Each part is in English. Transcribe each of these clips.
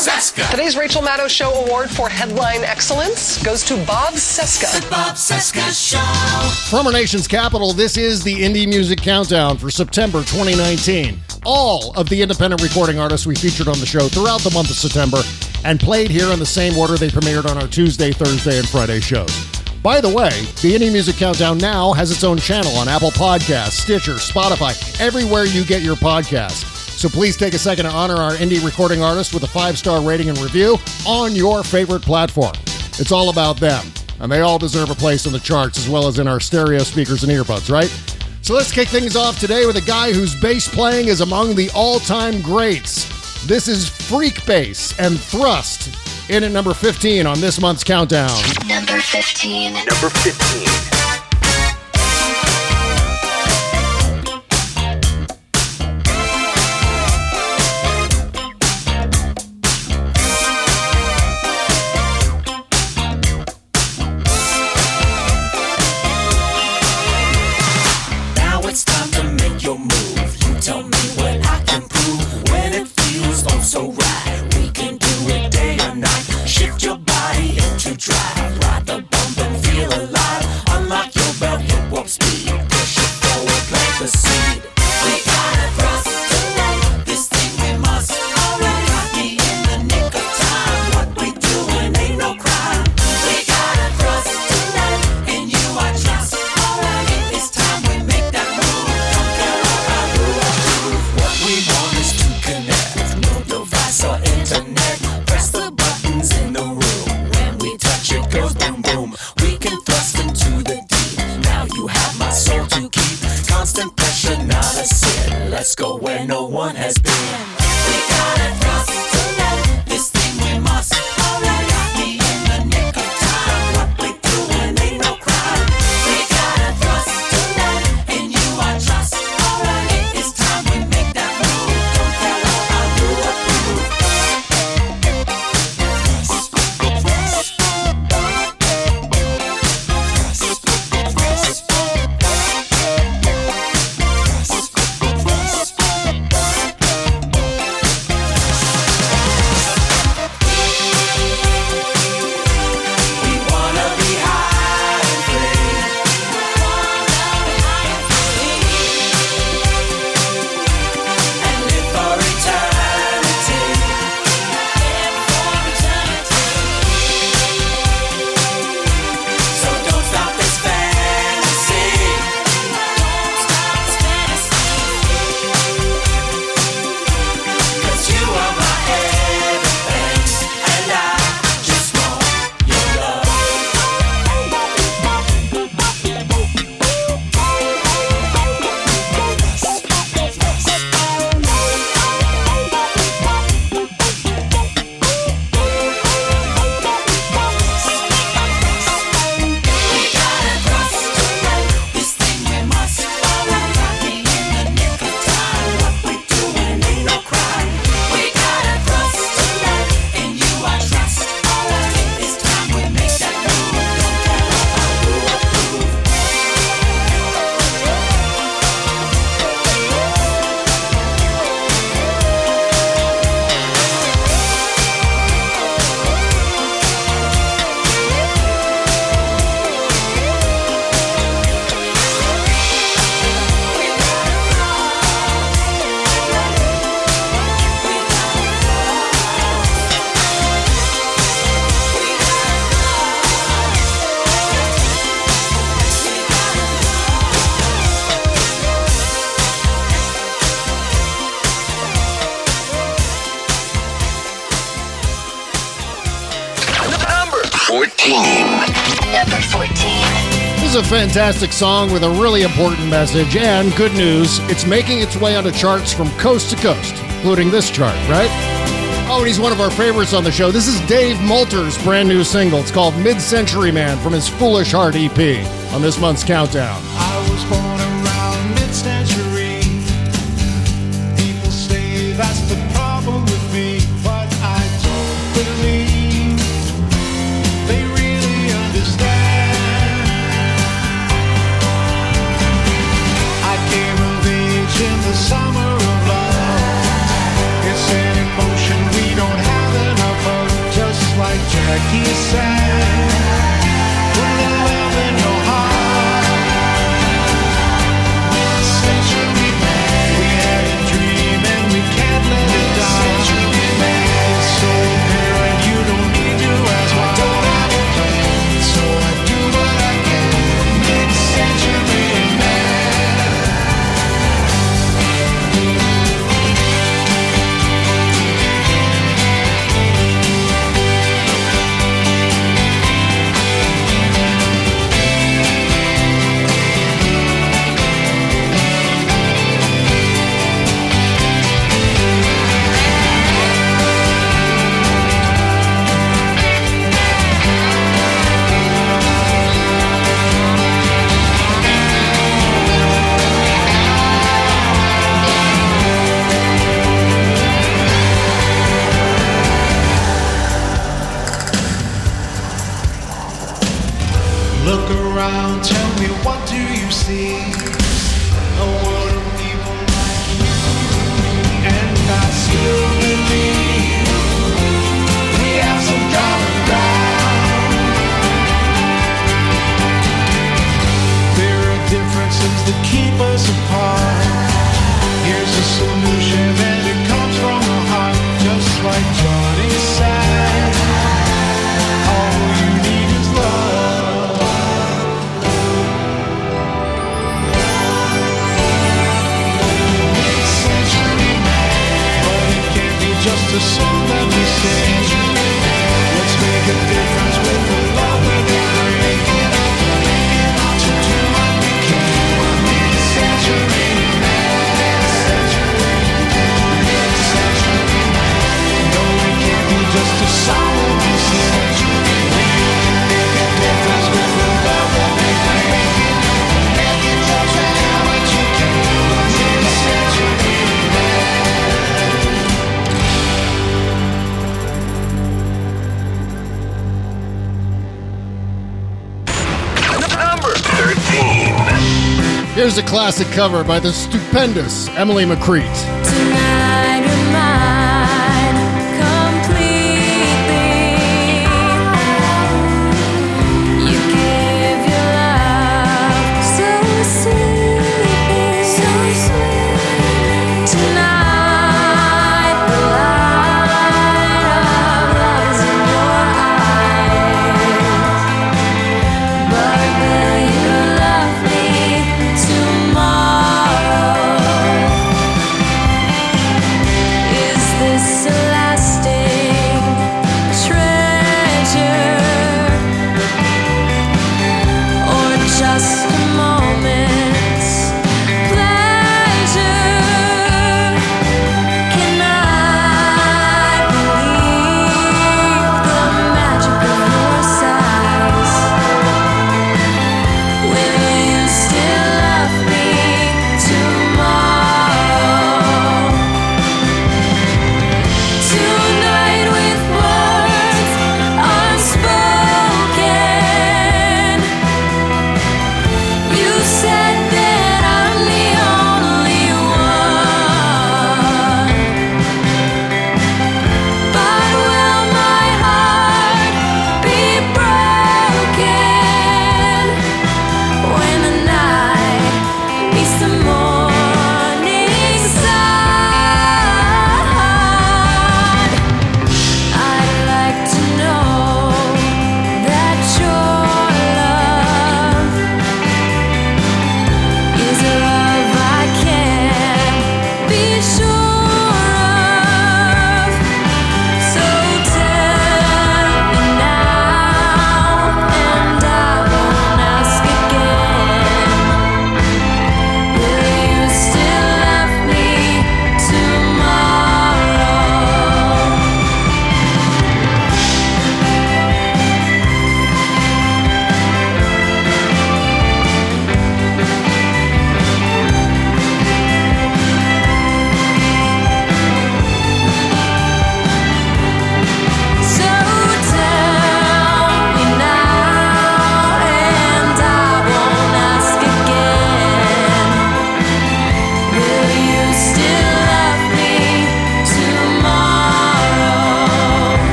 Cesca. Today's Rachel Maddow Show Award for Headline Excellence goes to Bob Cesca. The Bob Cesca Show. From our nation's capital, this is the Indie Music Countdown for September 2019. All of the independent recording artists we featured on the show throughout the month of September and played here in the same order they premiered on our Tuesday, Thursday, and Friday shows. By the way, the Indie Music Countdown now has its own channel on Apple Podcasts, Stitcher, Spotify, everywhere you get your podcasts. So please take a second to honor our indie recording artist with a five star rating and review on your favorite platform. It's all about them, and they all deserve a place in the charts as well as in our stereo speakers and earbuds, right? So let's kick things off today with a guy whose bass playing is among the all time greats. This is Freekbass and Thrust in at number 15 on this month's countdown. Number 15. Number 15. Fantastic song with a really important message and good news. It's making its way onto charts from coast to coast, including this chart, right? Oh, and he's one of our favorites on the show. This is Dave Malter's brand new single. It's called Mid Century Man from his Foolish Heart EP on this month's countdown. Apart. Classic cover by the stupendous Emily McCreet.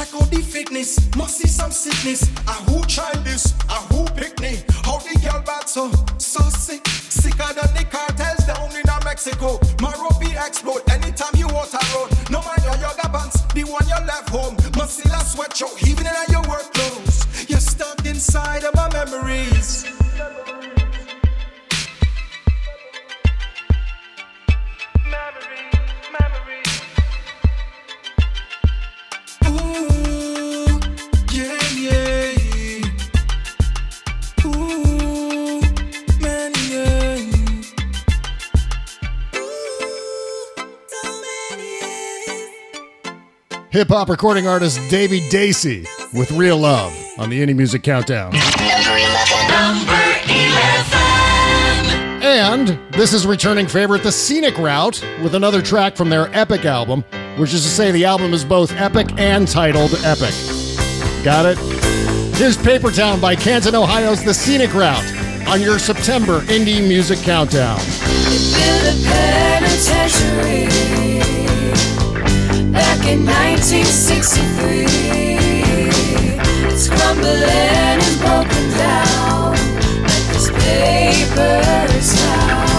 Check out the fitness. must see some sickness. I who tried this, I who picked me. How the girl bad so, so sick. Sicker than the cartels down in Mexico. My rope explode anytime you water road. No man your yoga pants, the one you left home. Must see that sweatshirt, even in your work clothes. You're stuck inside a hip hop recording artist Davy Dacey with Real Love on the Indie Music Countdown. Number 11. Number 11. And this is returning favorite The Scenic Route with another track from their Epic album, which is to say the album is both epic and titled Epic. Got it? Here's Paper Town by Canton, Ohio's The Scenic Route on your September Indie Music Countdown back in 1963. It's crumbling and broken down like this paper towel.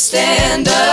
Stand up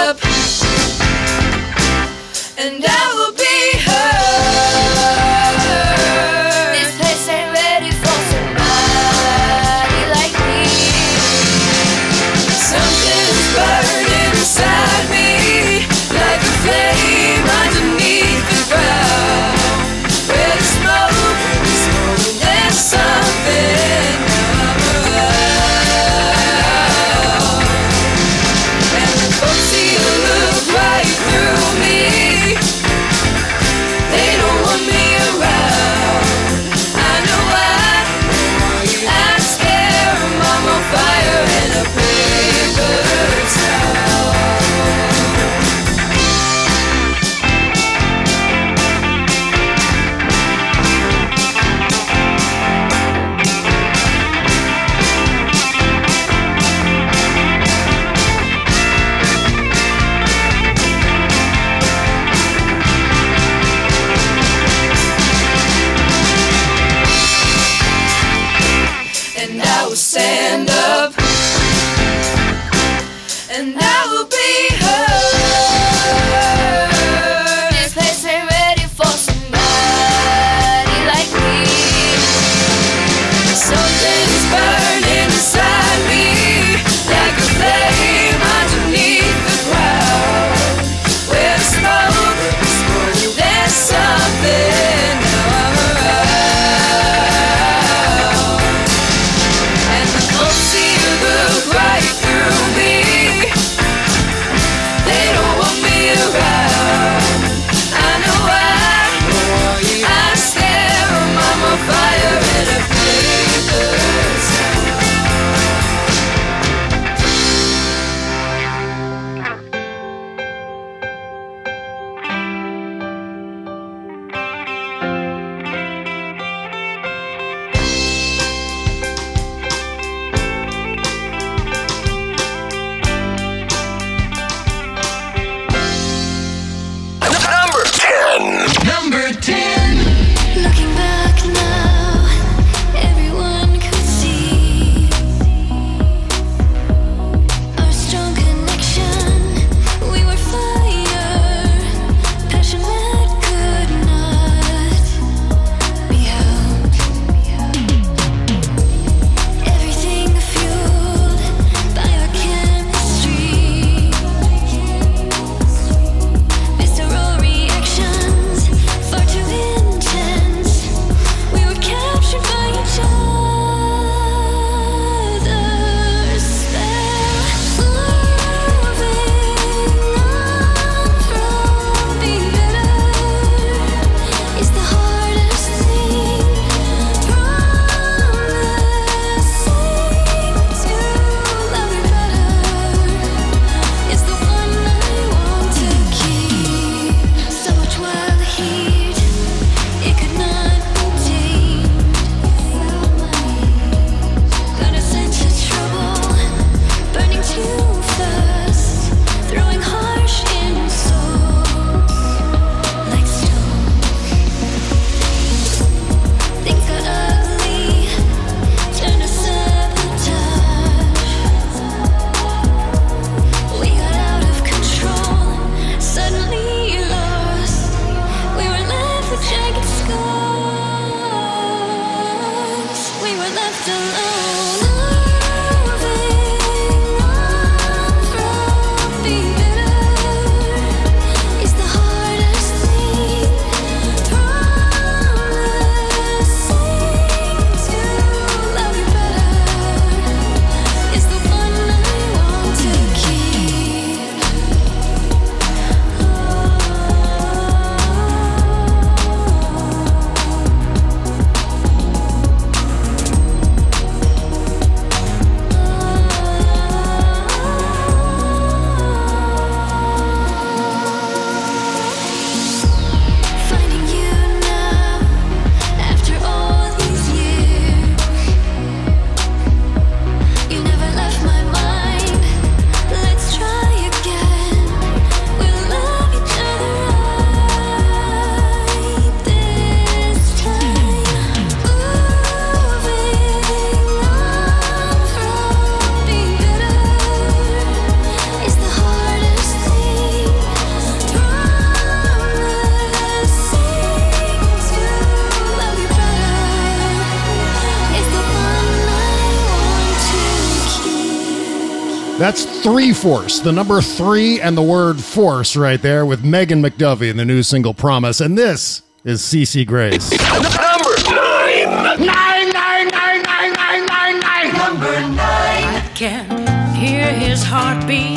Three Force, the number three and the word force right there with Megan McDovey in the new single Promise. And this is CC Grace. number nine. Nine, nine, nine, nine, nine, nine, nine. Number nine. I can hear his heartbeat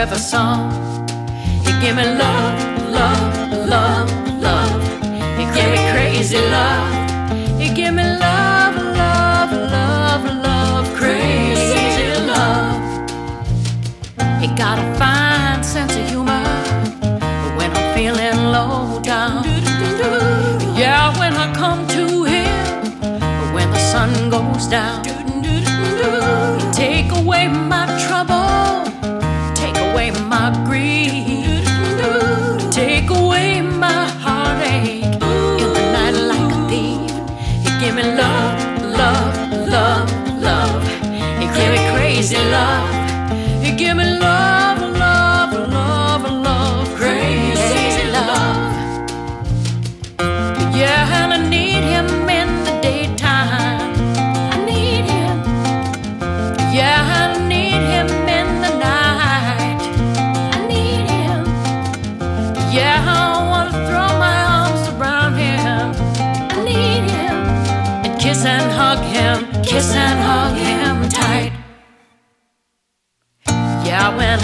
forever song. You give me love, love, love, love. You give me crazy love. You give me love, love, love, love, crazy love. You got a fine sense of humor when I'm feeling low down. Yeah, when I come to him, when the sun goes down, you take away my trouble.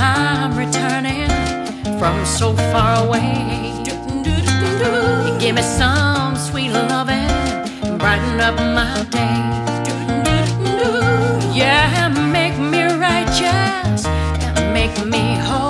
I'm returning from so far away. Give me some sweet loving, brighten up my day. Yeah, make me righteous and make me whole.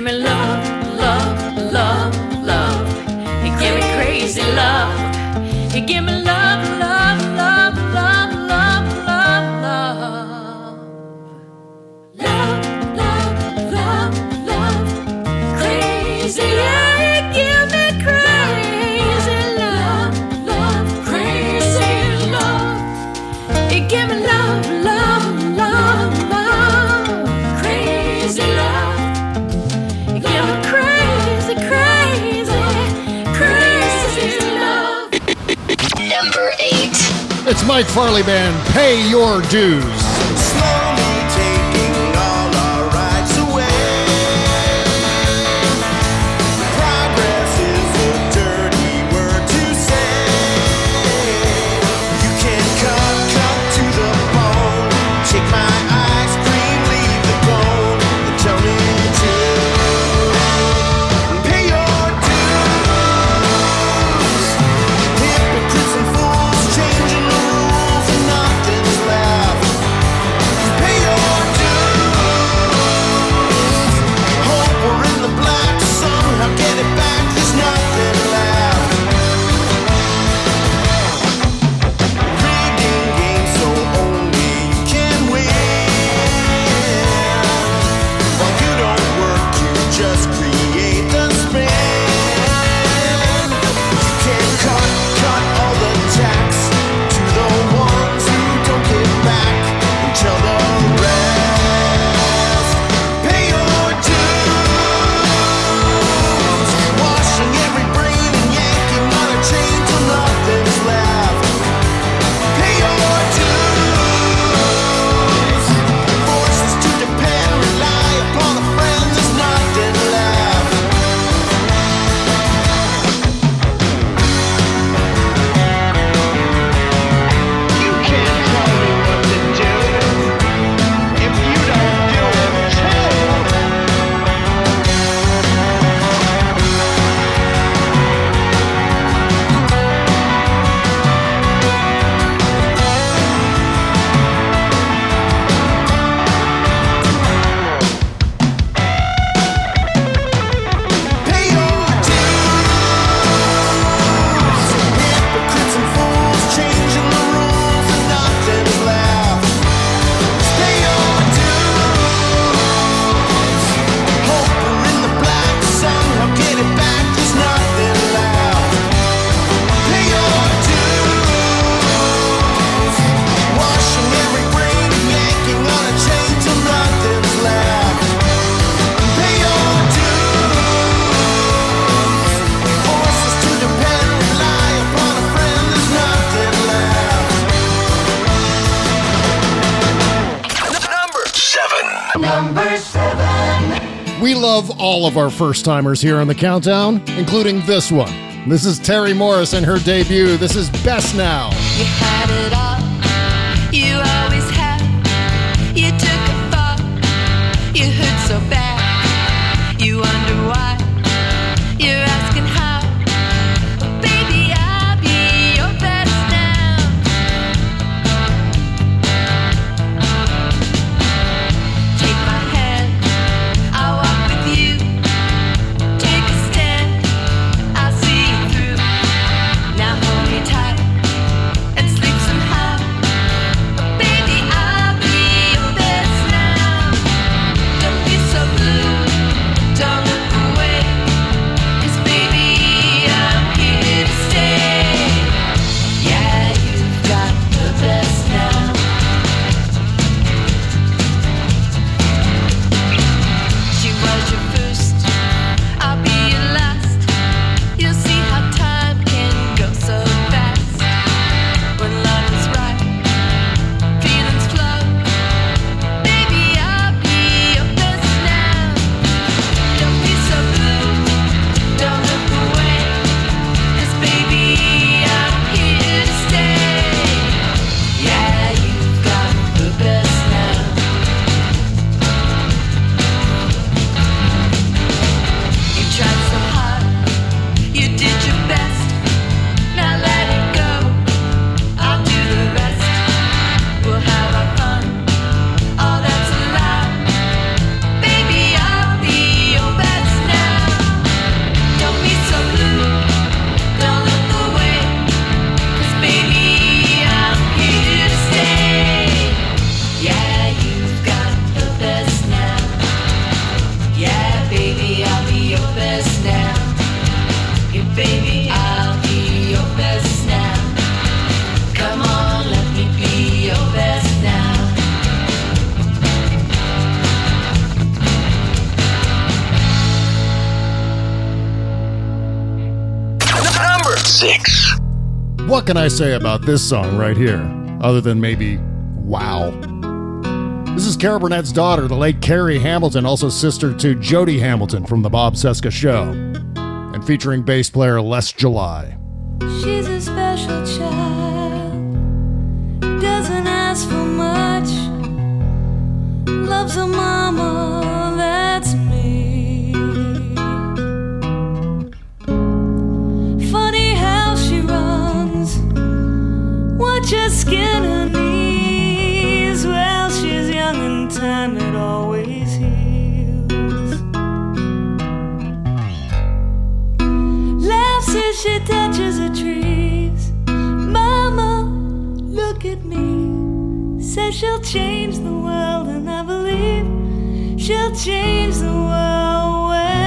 give me love, love, love, love. You give me crazy love. You give me love, love. Mike Farley Band, Pay Your Dues. Of our first timers here on the countdown, including this one. This is Terry Morris and her debut. This is Best Now. What can I say about this song right here, other than maybe wow? This is Carol Burnett's daughter, the late Carrie Hamilton, also sister to Jody Hamilton from The Bob Cesca Show, and featuring bass player Les July. She's a special child, doesn't ask for much. Loves her mama, watch her skin her knees. Well, she's young and time it always heals. Laughs as she touches the trees. Mama, look at me. Says she'll change the world, and I believe she'll change the world when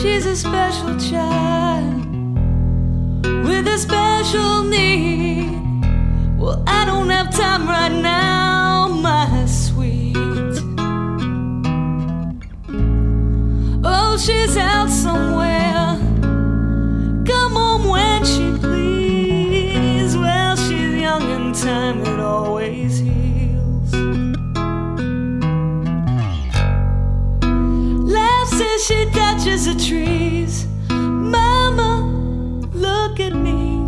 She's a special child with a special need. Well, I don't have time right now, my sweet. Oh, she's out somewhere. Trees. Mama, look at me.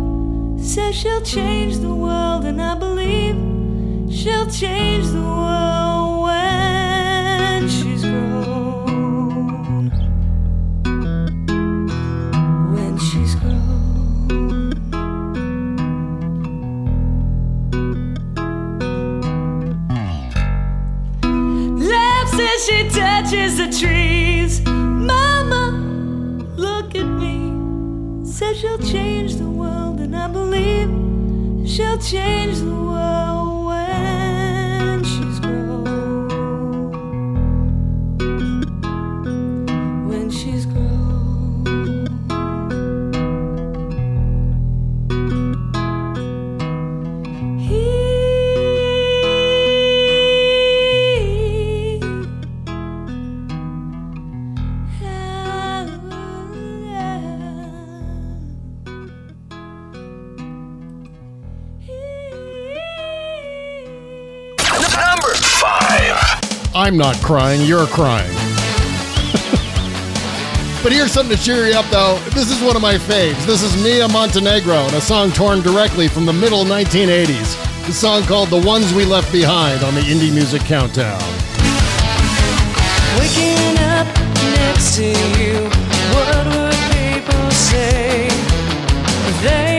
Says she'll change the world, and I believe she'll change the world when she's grown. When she's grown. Laughs as she touches the trees. She'll change the world, and I believe she'll change the world I'm not crying, you're crying. but here's something to cheer you up, though. This is one of my faves. This is Mia Montenegro and a song torn directly from the middle 1980s. The song called The Ones We Left Behind on the Indie Music Countdown. Waking up next to you, what would people say? They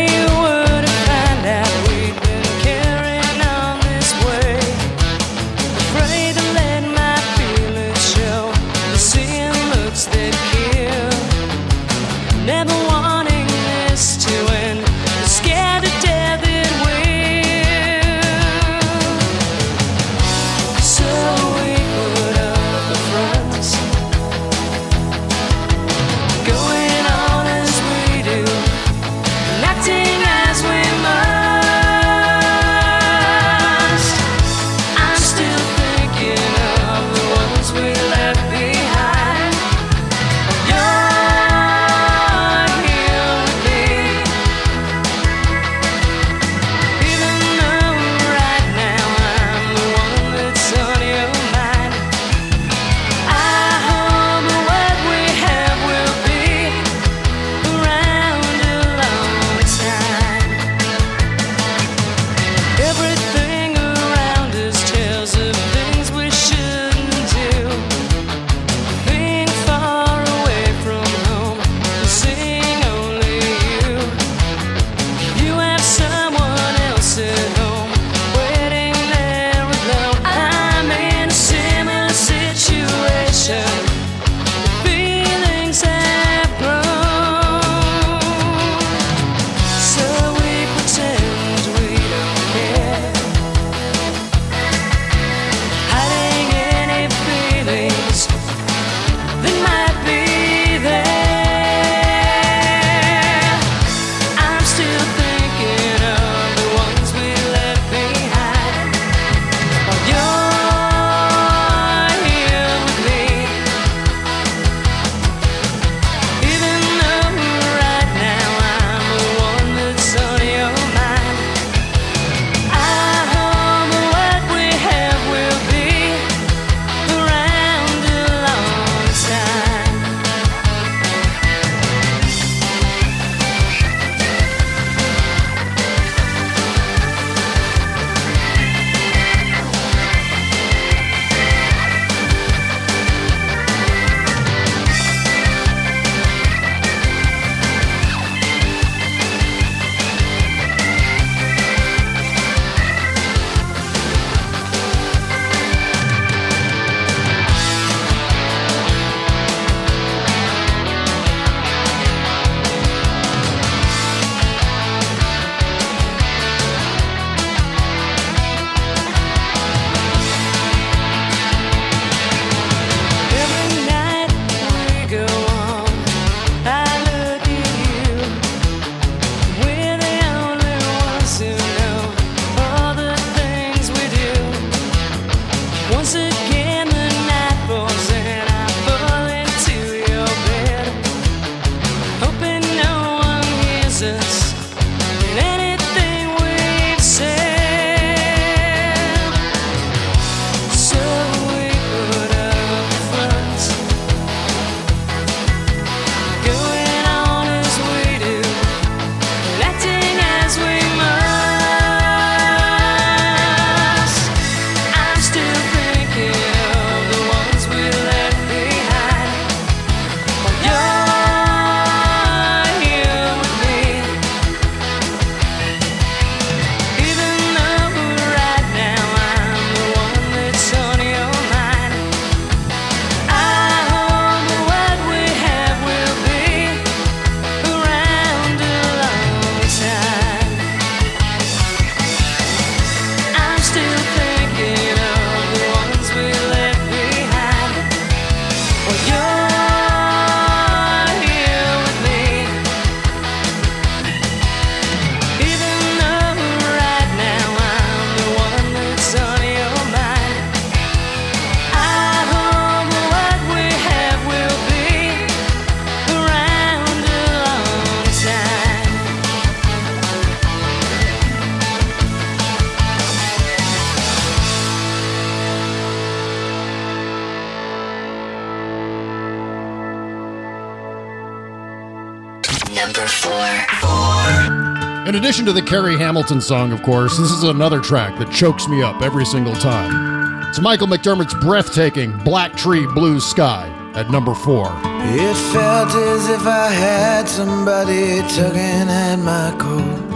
addition to the Kerry Hamilton song, of course, this is another track that chokes me up every single time. It's Michael McDermott's breathtaking Black Tree Blue Sky at number four. It felt as if I had somebody tugging at my coat.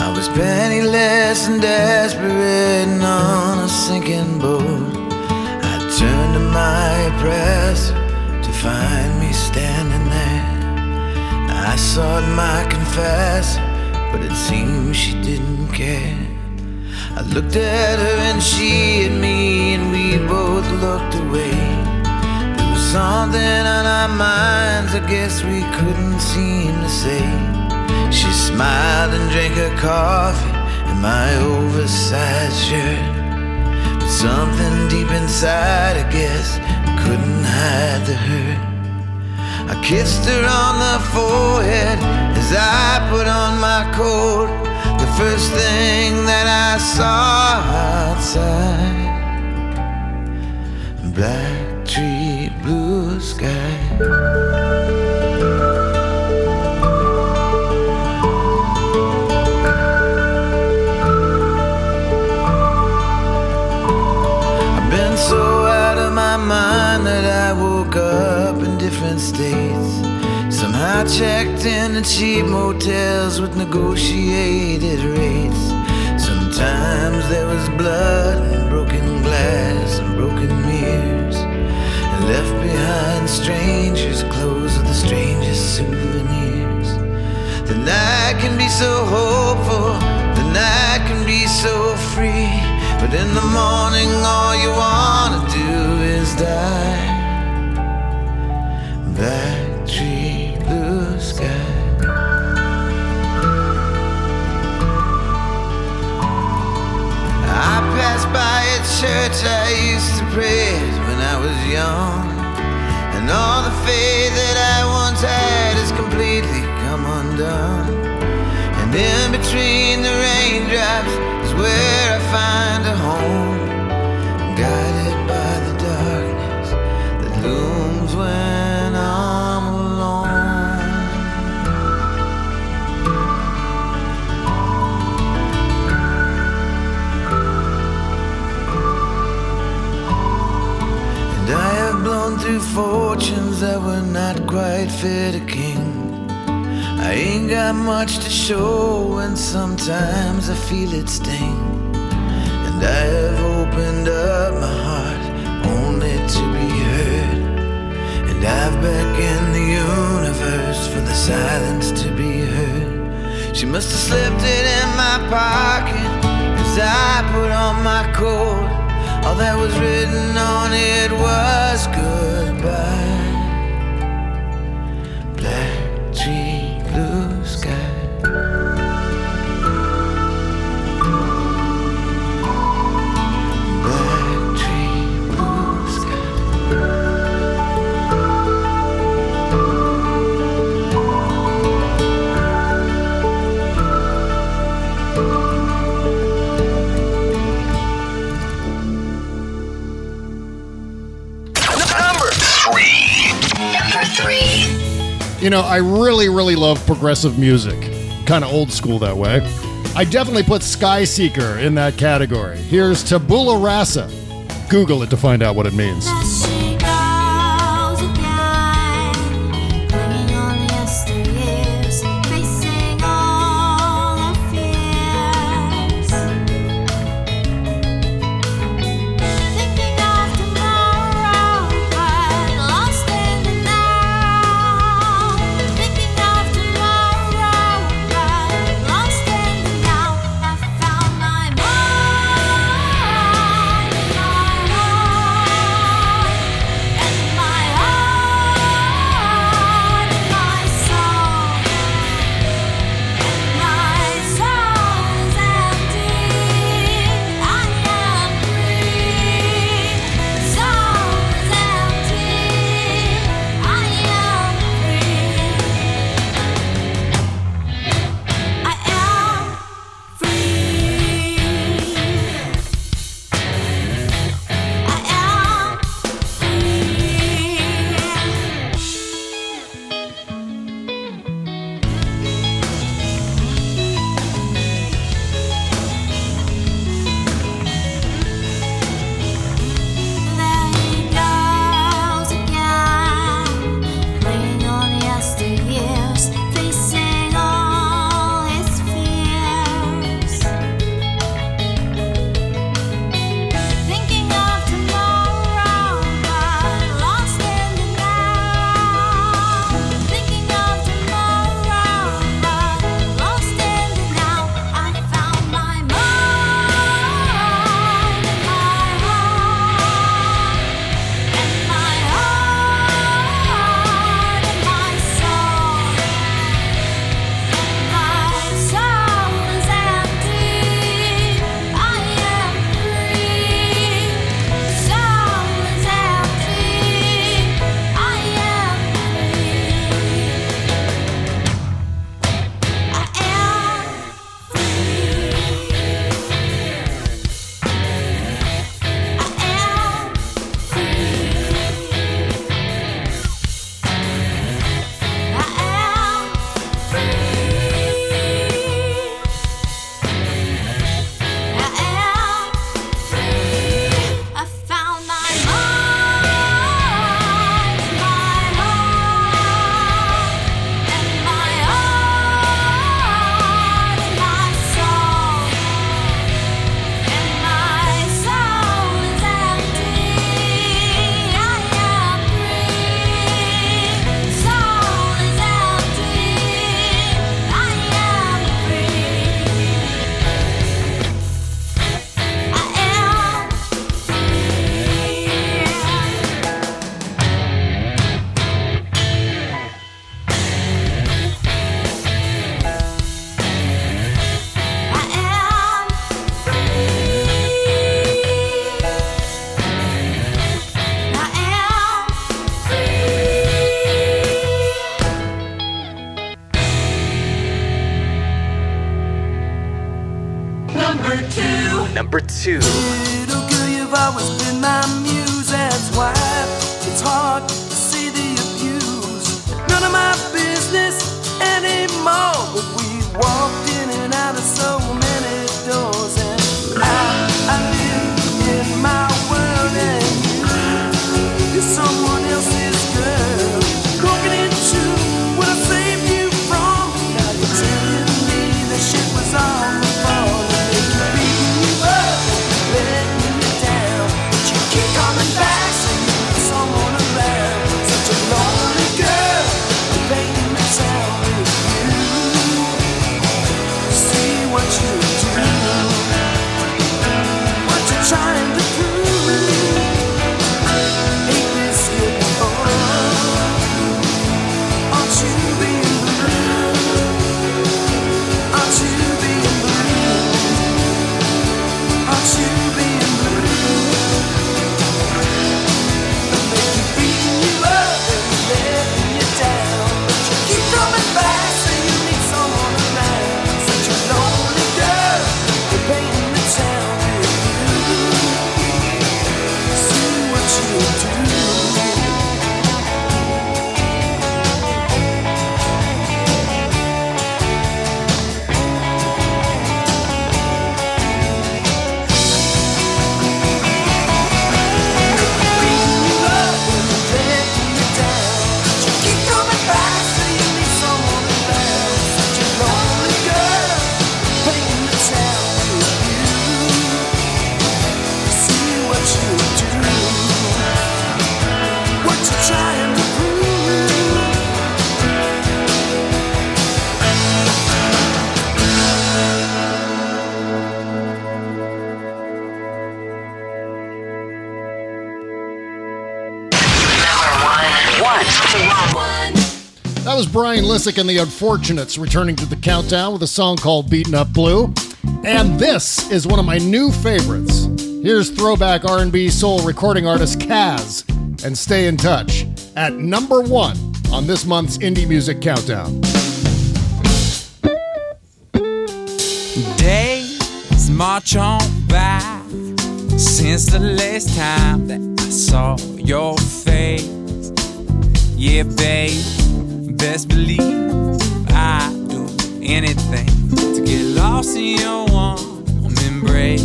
I was penniless and desperate and on a sinking boat. I turned to my oppressor to find me standing there. I sought my confessor, but it seemed she didn't care. I looked at her and she at me, and we both looked away. There was something on our minds, I guess we couldn't seem to say. She smiled and drank her coffee in my oversized shirt. But something deep inside, I guess, couldn't hide the hurt. I kissed her on the forehead as I put on my coat. The first thing that I saw outside black Somehow checked into cheap motels with negotiated rates. Sometimes there was blood and broken glass and broken mirrors. And left behind strangers' clothes with the strangest souvenirs. The night can be so hopeful, the night can be so free. But in the morning, all you wanna do is die. Black by a church I used to pray when I was young. And all the faith that I once had has completely come undone. And in between the raindrops is where I find a home. Fortunes that were not quite fit a king. I ain't got much to show, and sometimes I feel it sting. And I have opened up my heart only to be heard. And I've beckoned the universe for the silence to be heard. She must have slipped it in my pocket as I put on my coat. All that was written on it was goodbye. You know, I really, really love progressive music. Kind of old school that way. I definitely put Sky Seeker in that category. Here's Tabula Rasa. Google it to find out what it means. was Brian Lissick and the Unfortunates returning to the countdown with a song called Beaten Up Blue. And this is one of my new favorites. Here's throwback R&B soul recording artist Kaz and stay in touch at number 1 on this month's Indie Music Countdown. Days march on by since the last time that I saw your face. Yeah, babe best believe I do anything to get lost in your warm embrace.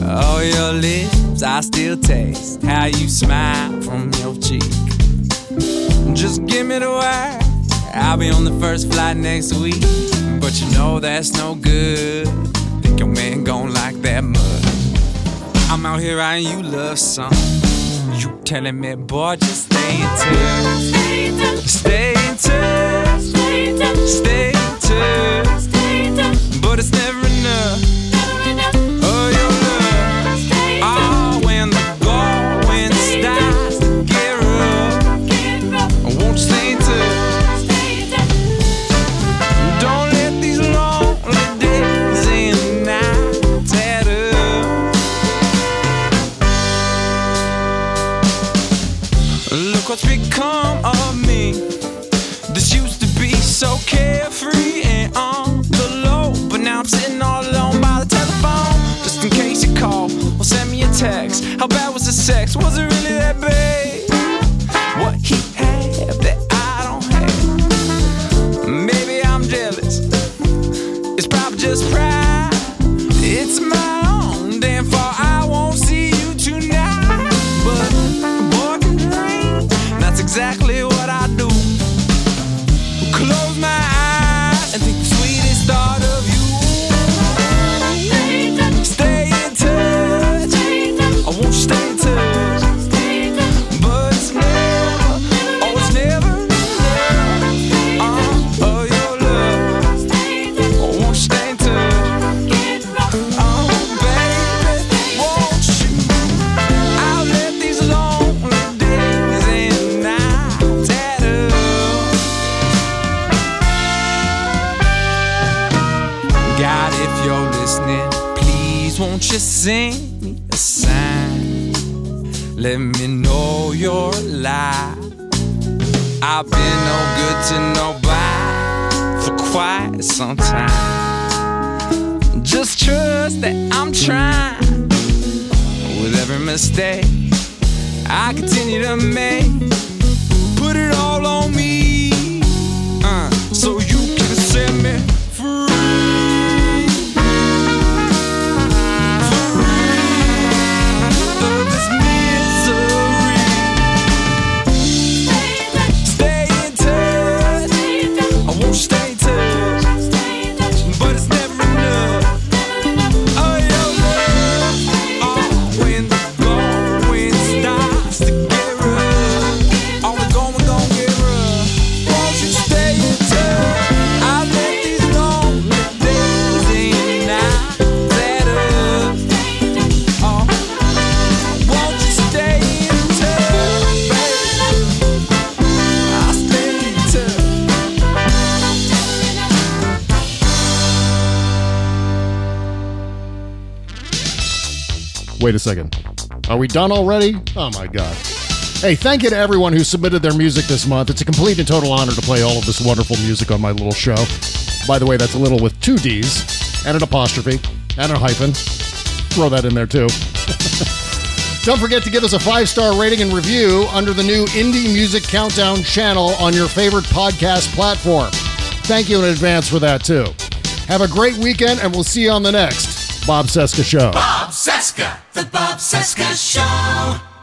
Oh, your lips, I still taste how you smile from your cheek. Just give me the word, I'll be on the first flight next week. But you know that's no good. Think your man gon' like that much. I'm out here writing you love songs. You telling me, boy, just stay in touch. Stay in touch. Stay in touch. Stay in touch. But it's never Just trust that I'm trying. With every mistake, I continue to make. Put it all on me, Wait a second. Are we done already? Oh my god. Hey, thank you to everyone who submitted their music this month. It's a complete and total honor to play all of this wonderful music on my little show. By the way, that's a little with two D's and an apostrophe and a hyphen. Throw that in there too. Don't forget to give us a five star rating and review under the new Indie Music Countdown channel on your favorite podcast platform. Thank you in advance for that too. Have a great weekend, and we'll see you on the next Bob Cesca Show. Cesca, The Bob Cesca Show.